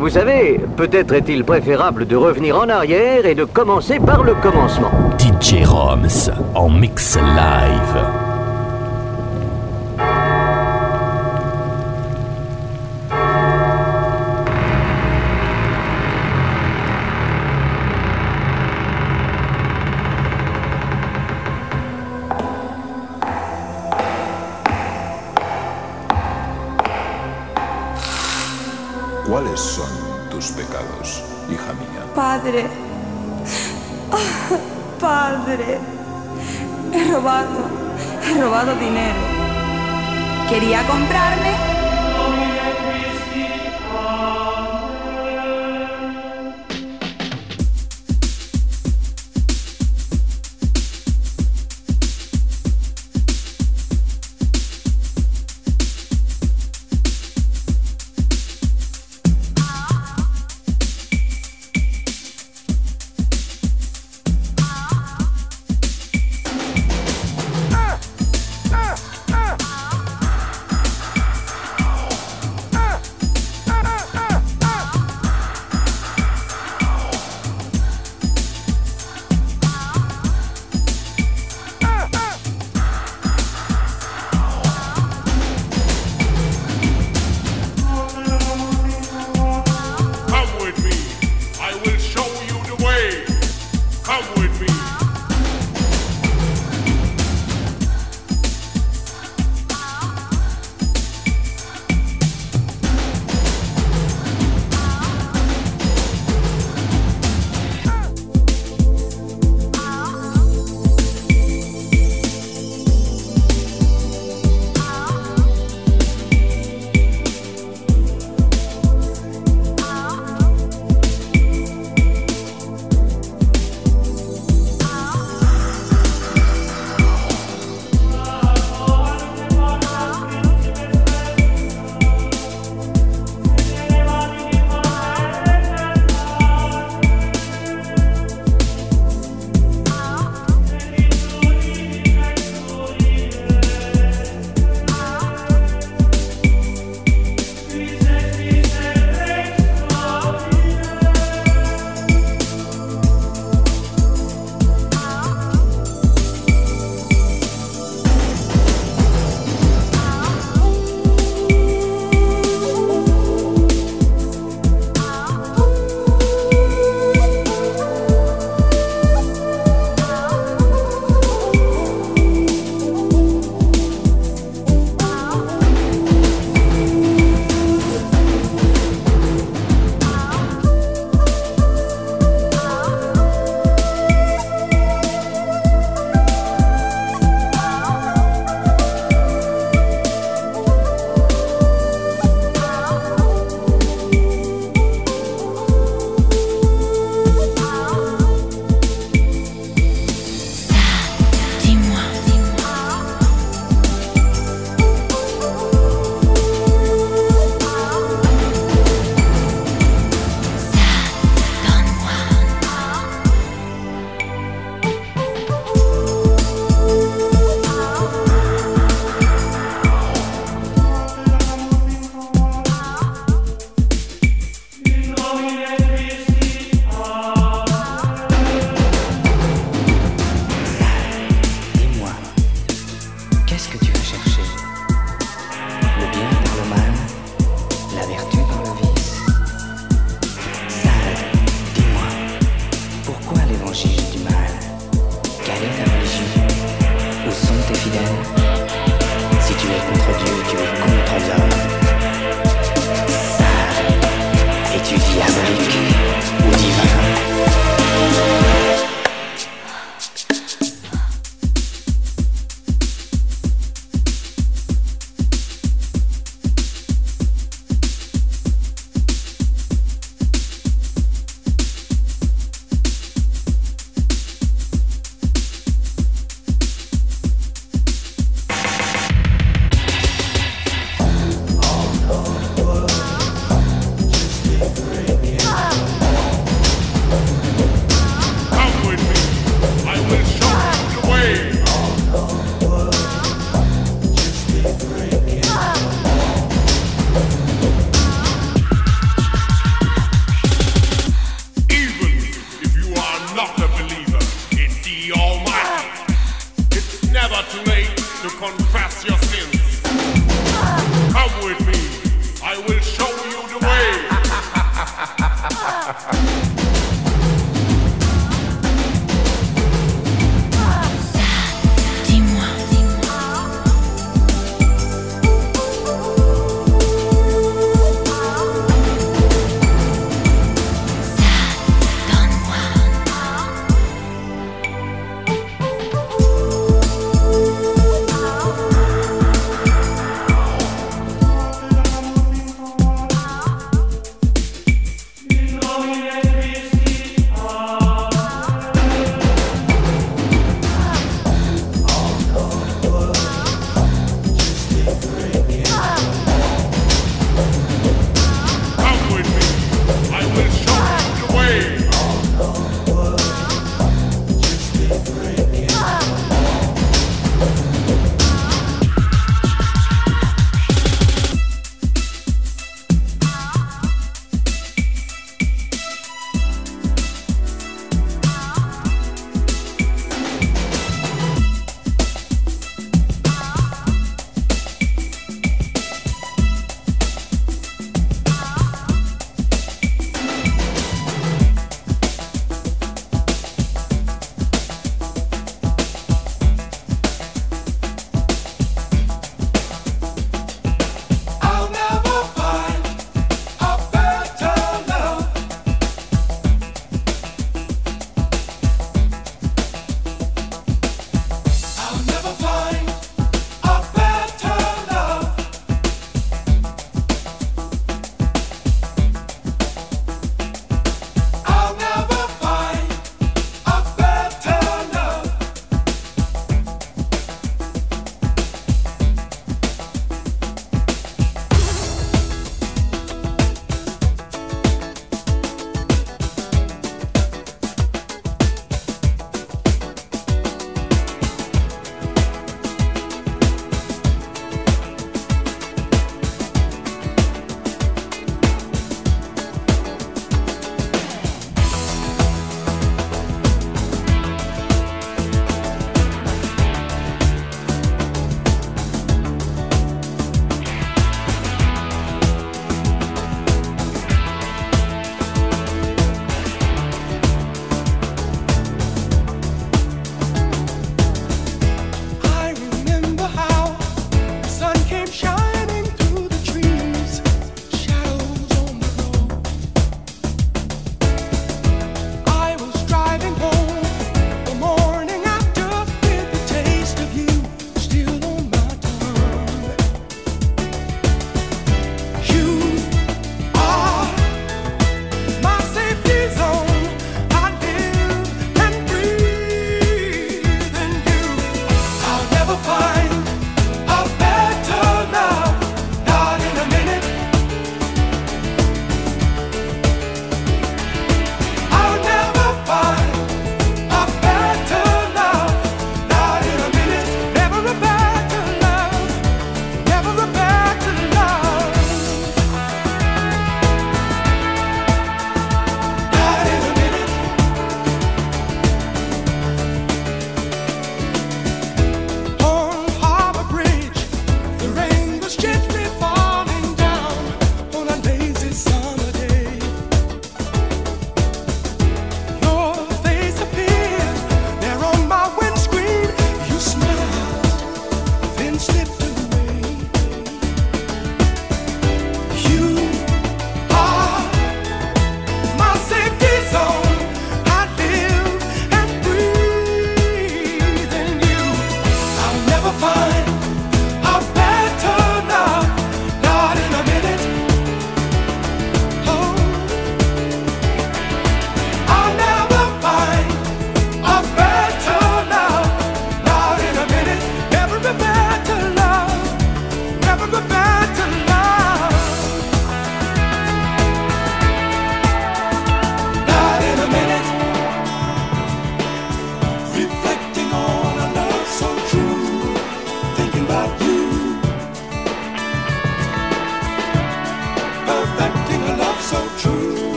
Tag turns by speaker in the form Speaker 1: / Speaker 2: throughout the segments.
Speaker 1: Vous savez, peut-être est-il préférable de revenir en arrière et de commencer par le commencement.
Speaker 2: DJ Roms en mix live.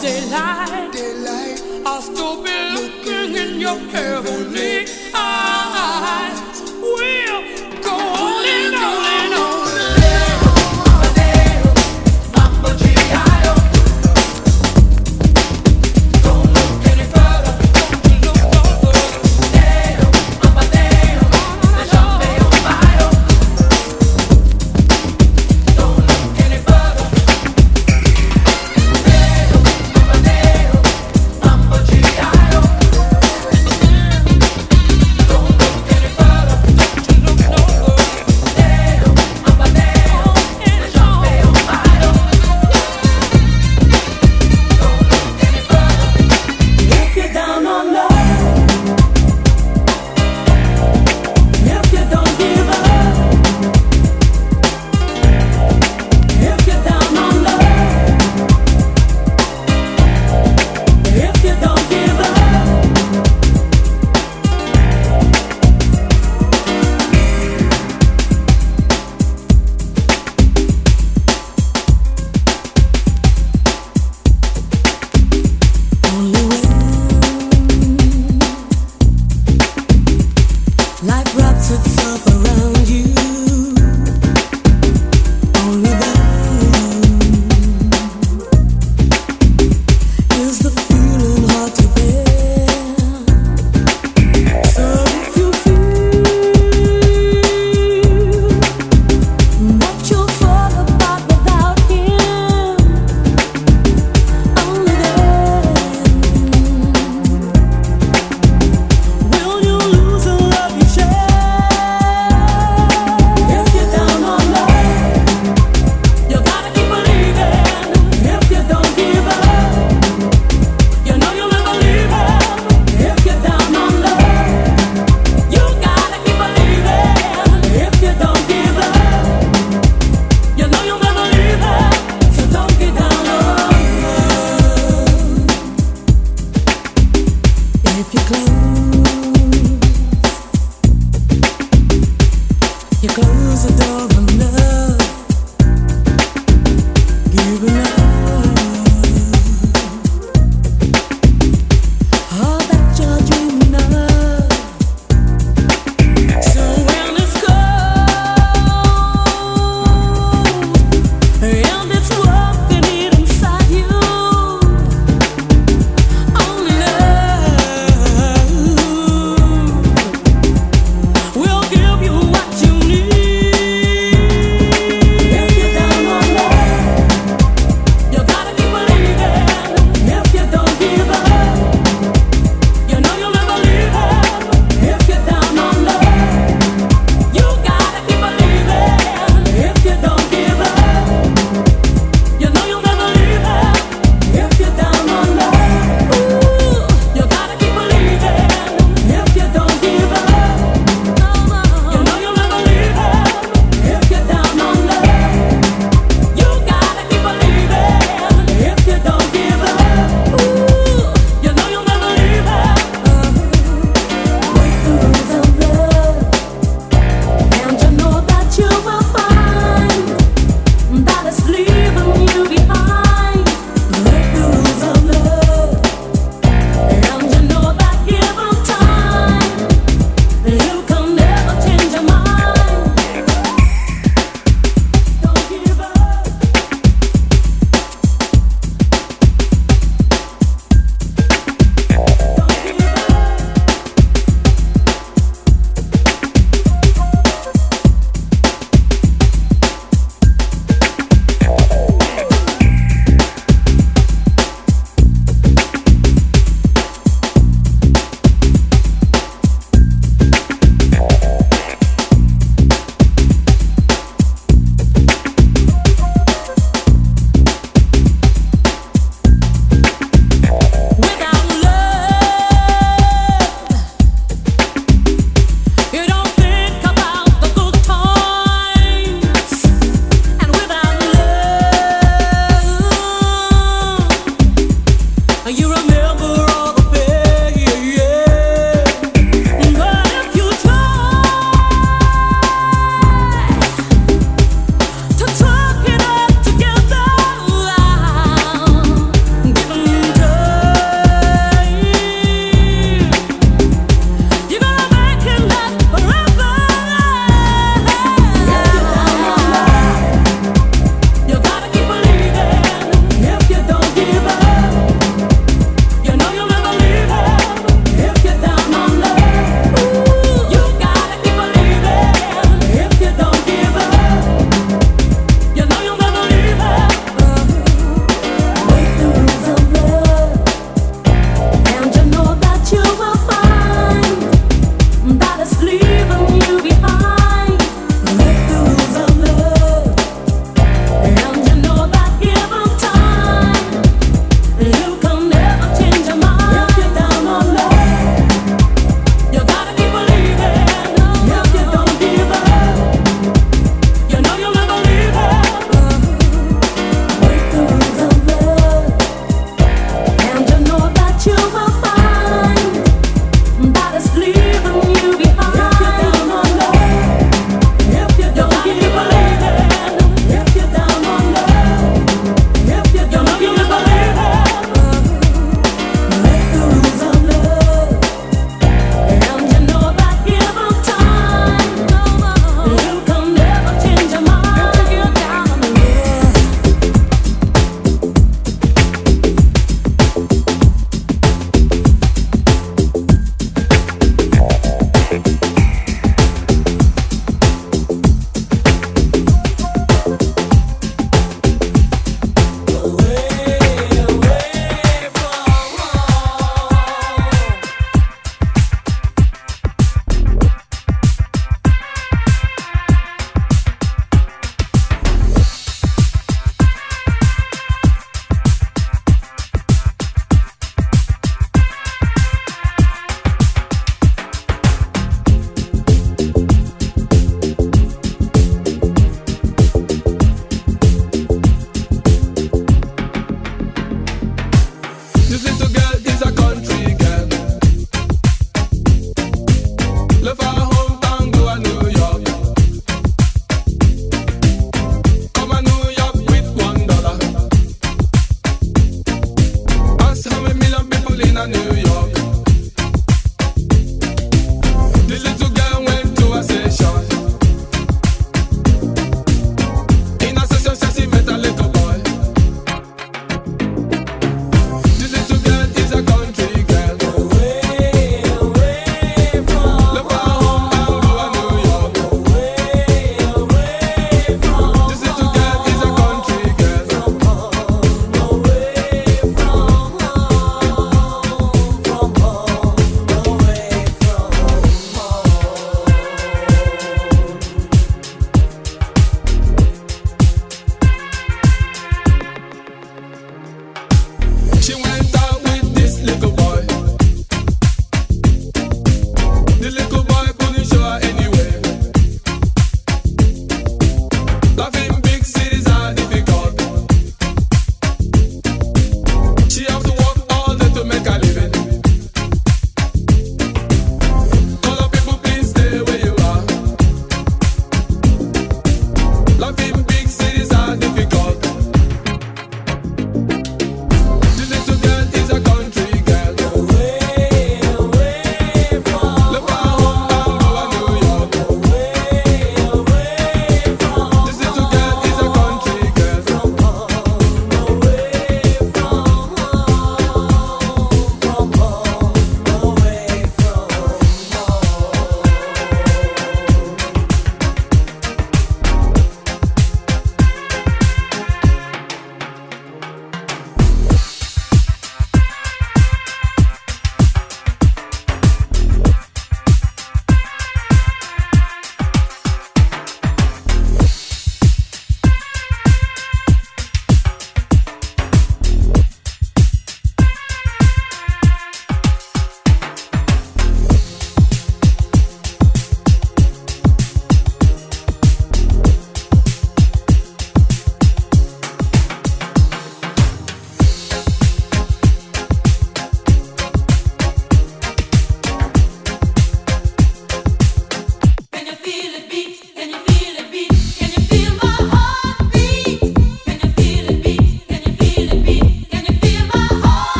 Speaker 3: daylight,
Speaker 4: daylight, I'll still be looking in your heavenly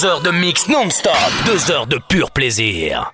Speaker 5: Deux heures de mix non-stop, deux heures de pur plaisir.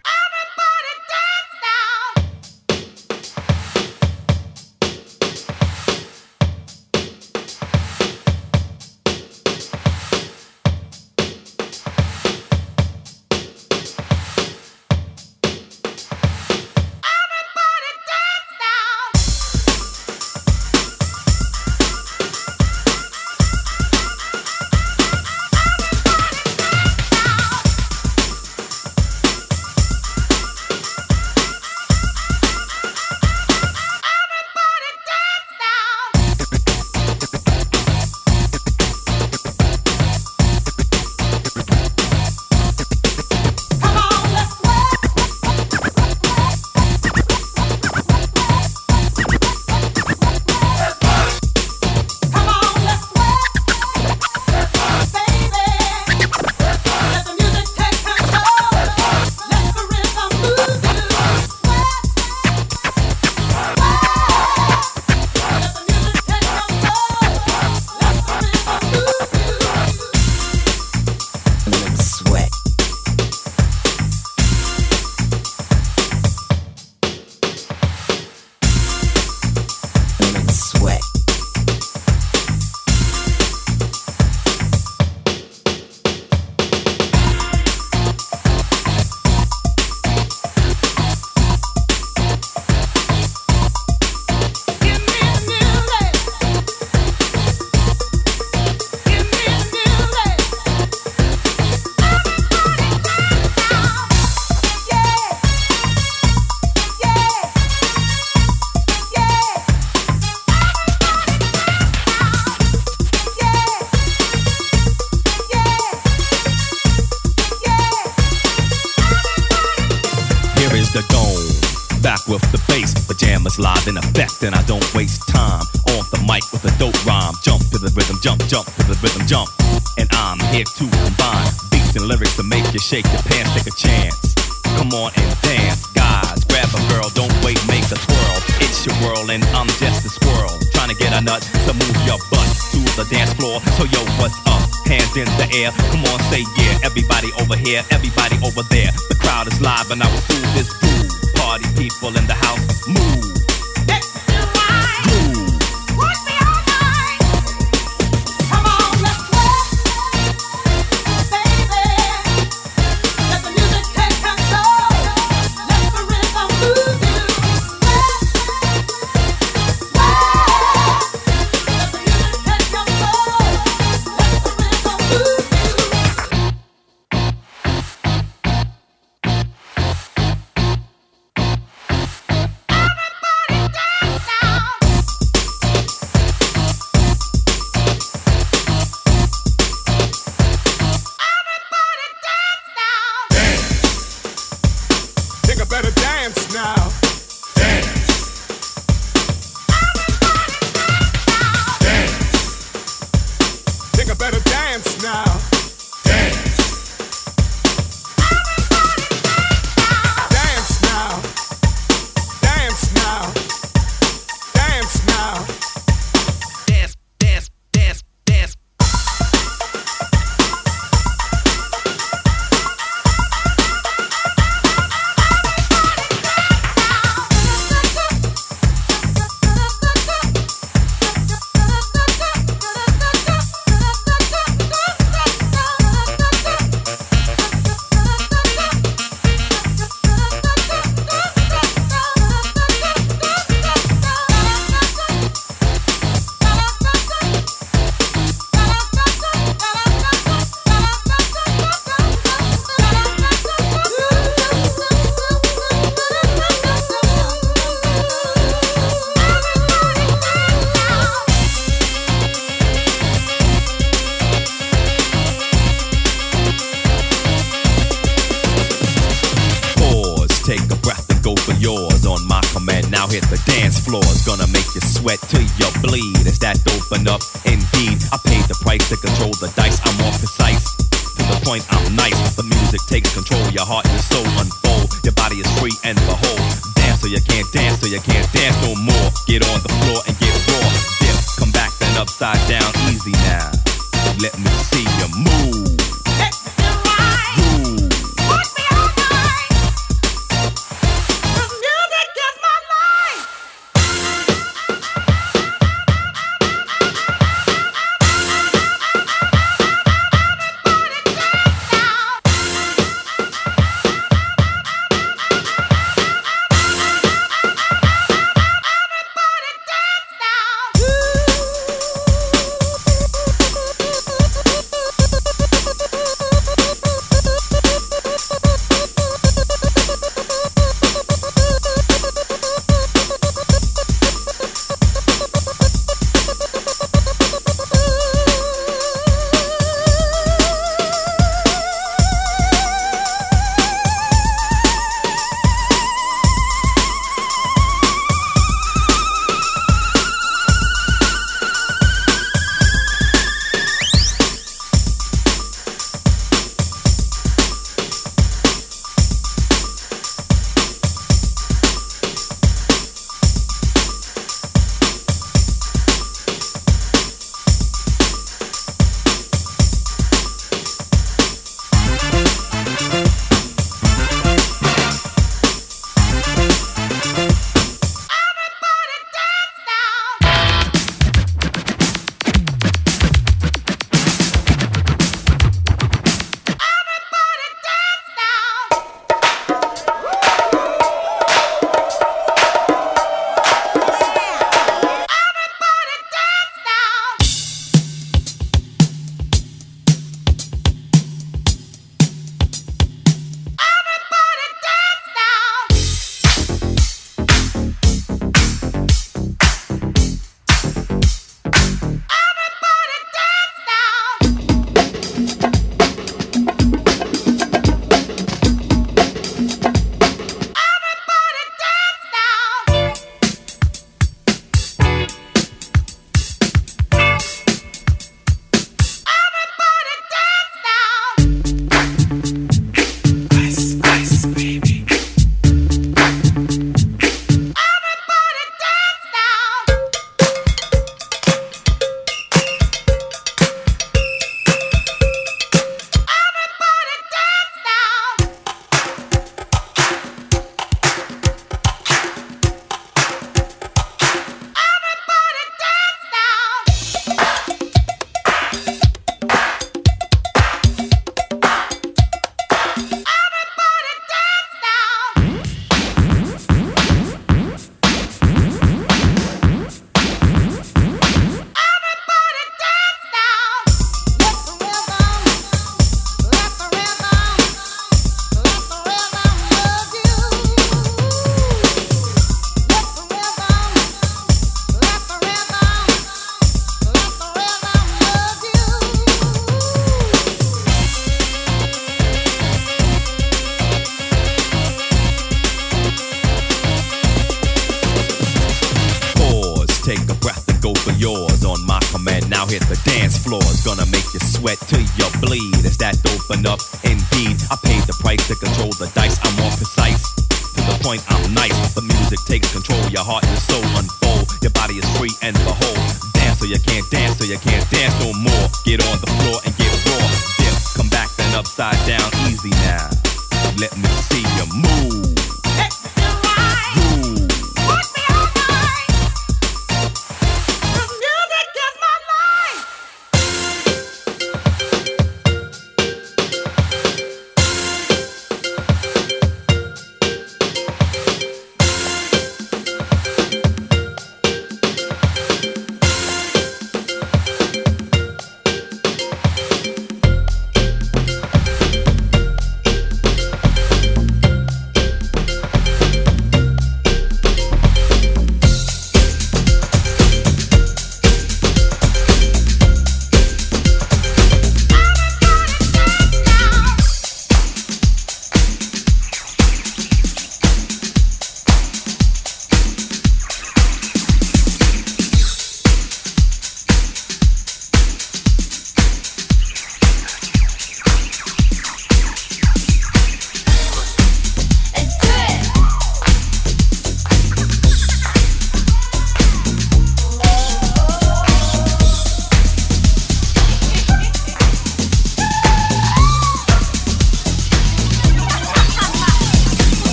Speaker 6: Shake your pants, take a chance. Come on and dance, guys. Grab a girl, don't wait, make a twirl. It's your world and I'm just a squirrel. Trying to get a nut to move your butt to the dance floor. So yo, what's up? Hands in the air. Come on, say yeah. Everybody over here,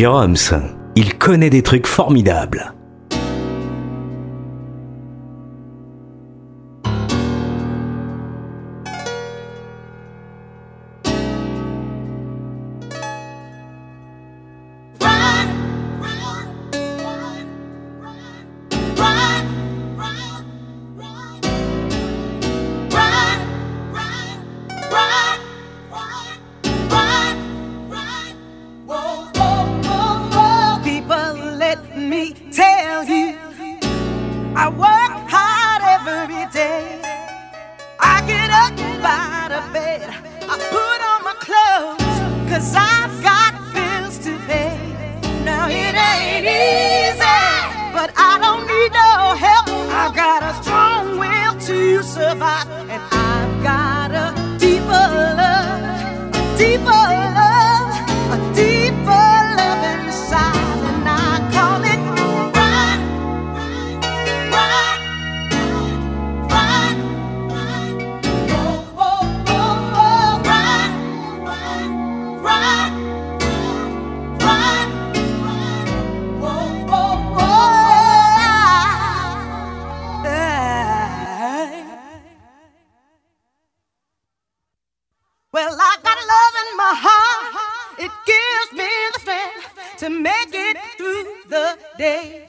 Speaker 5: Jeroms, il connaît des trucs formidables.
Speaker 7: day.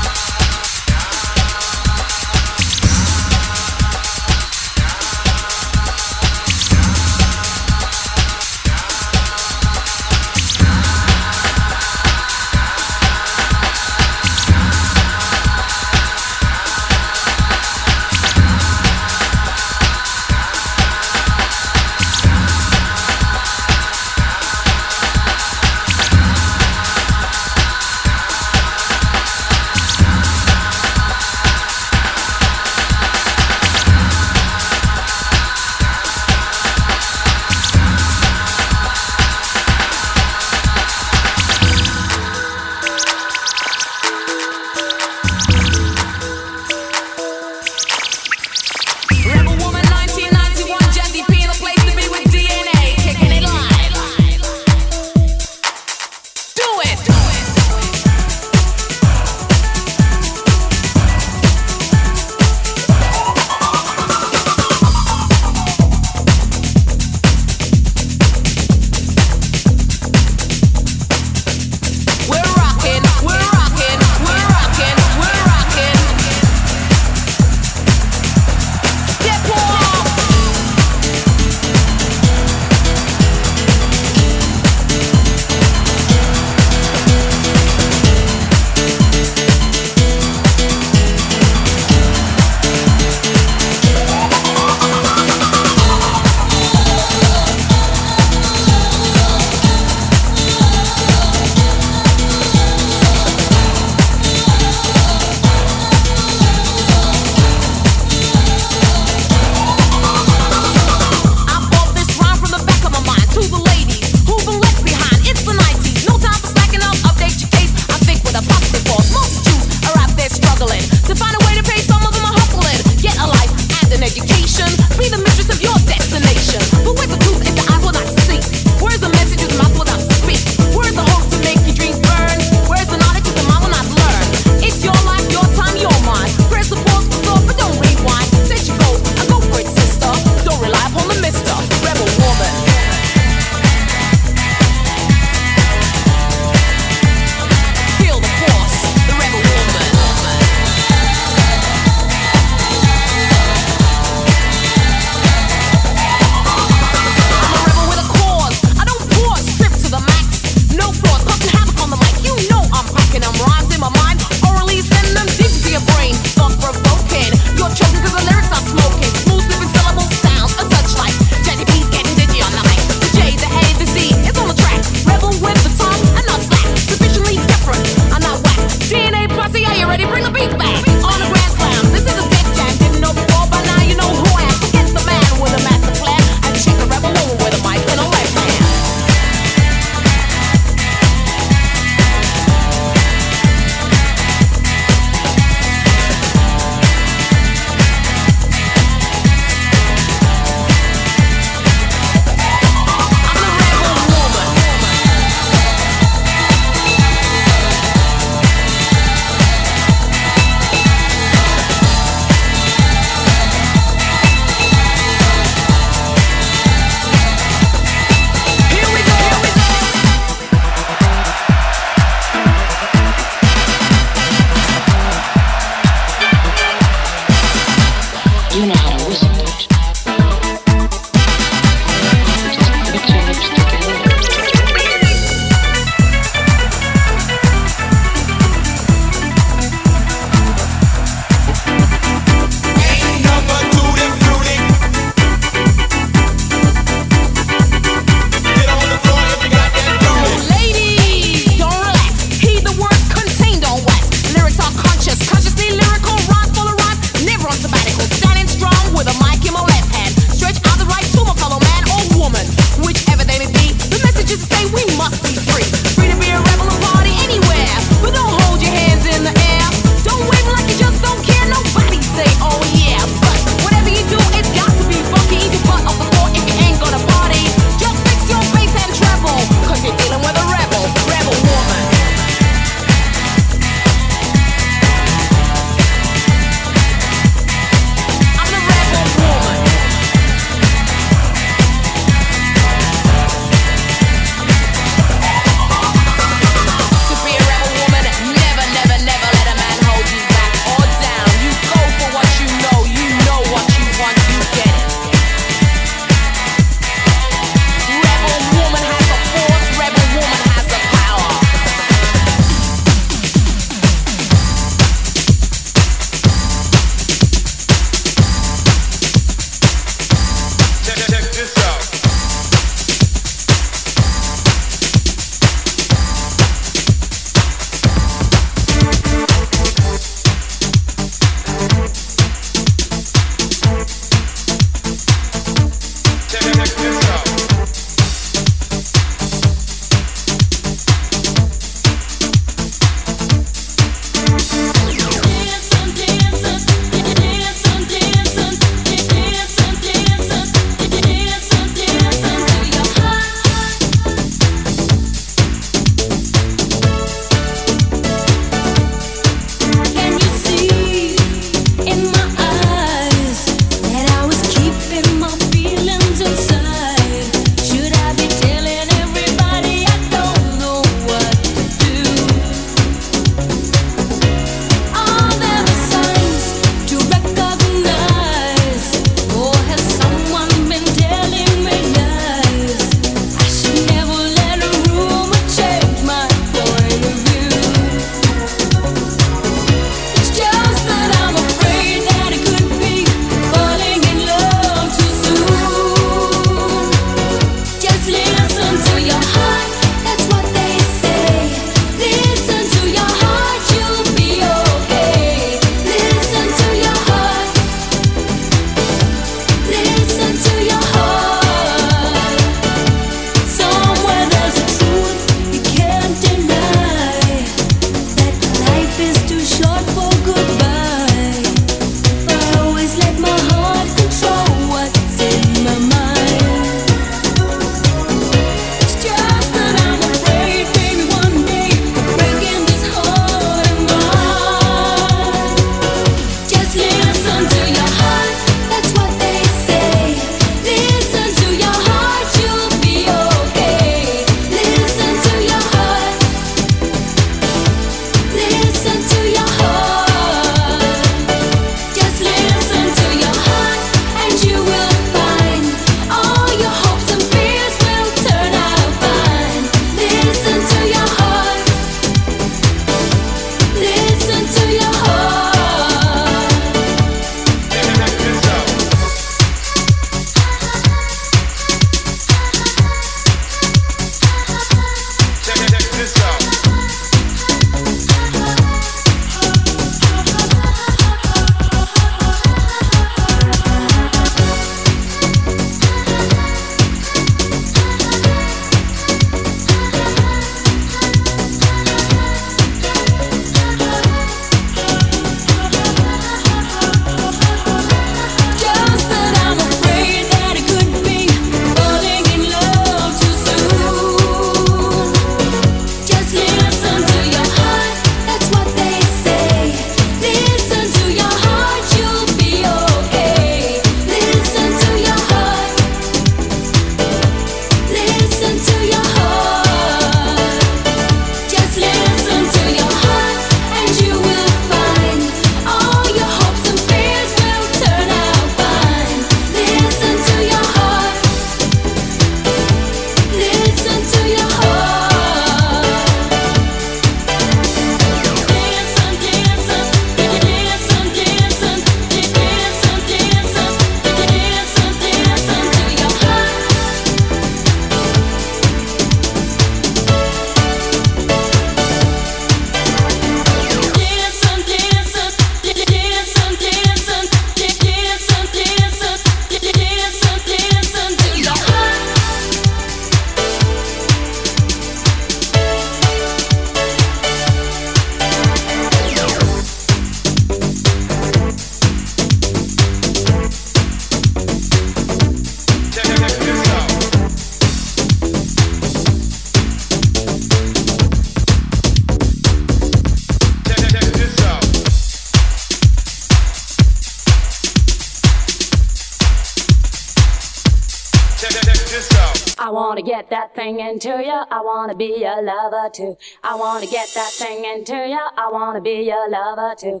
Speaker 7: your lover too. I wanna get that thing into ya. I wanna be your lover too.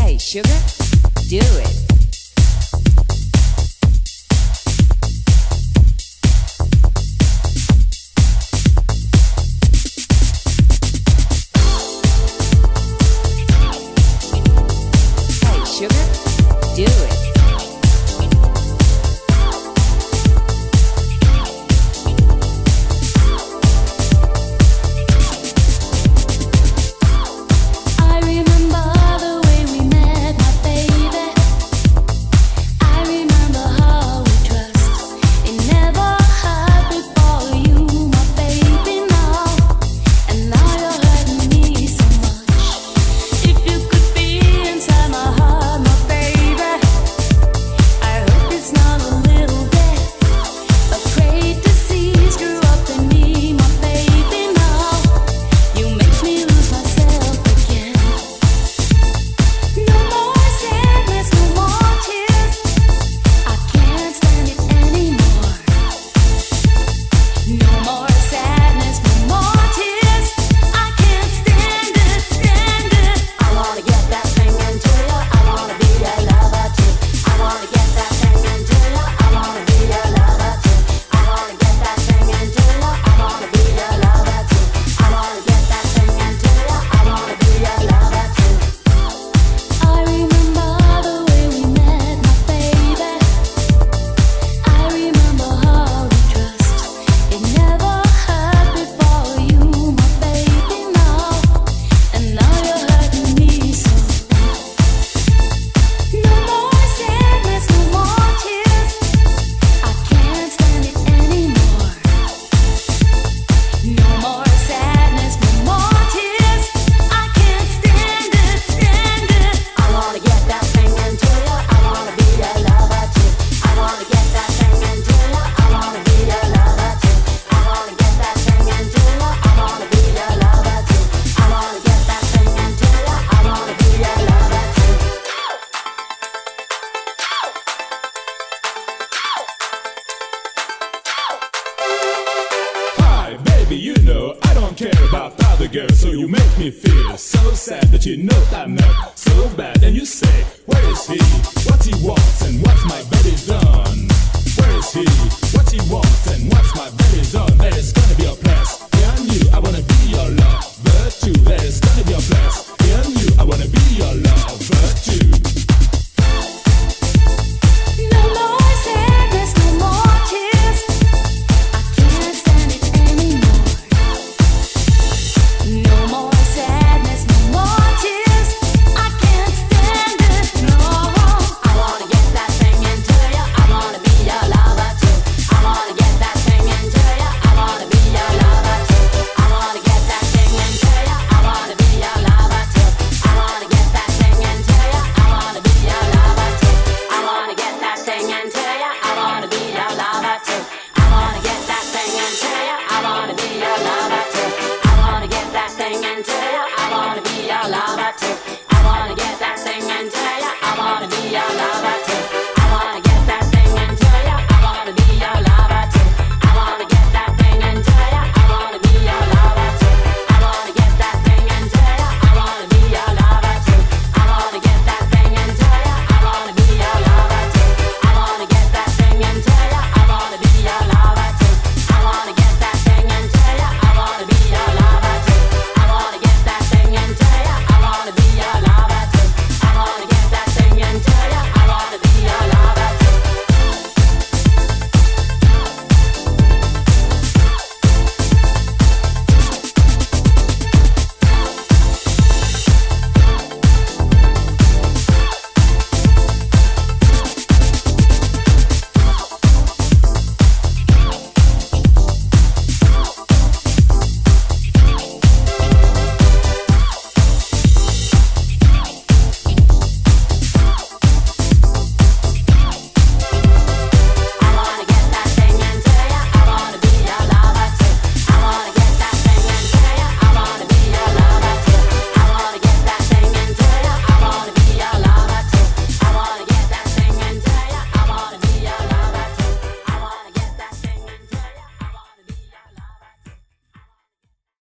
Speaker 8: Hey, sugar, do it.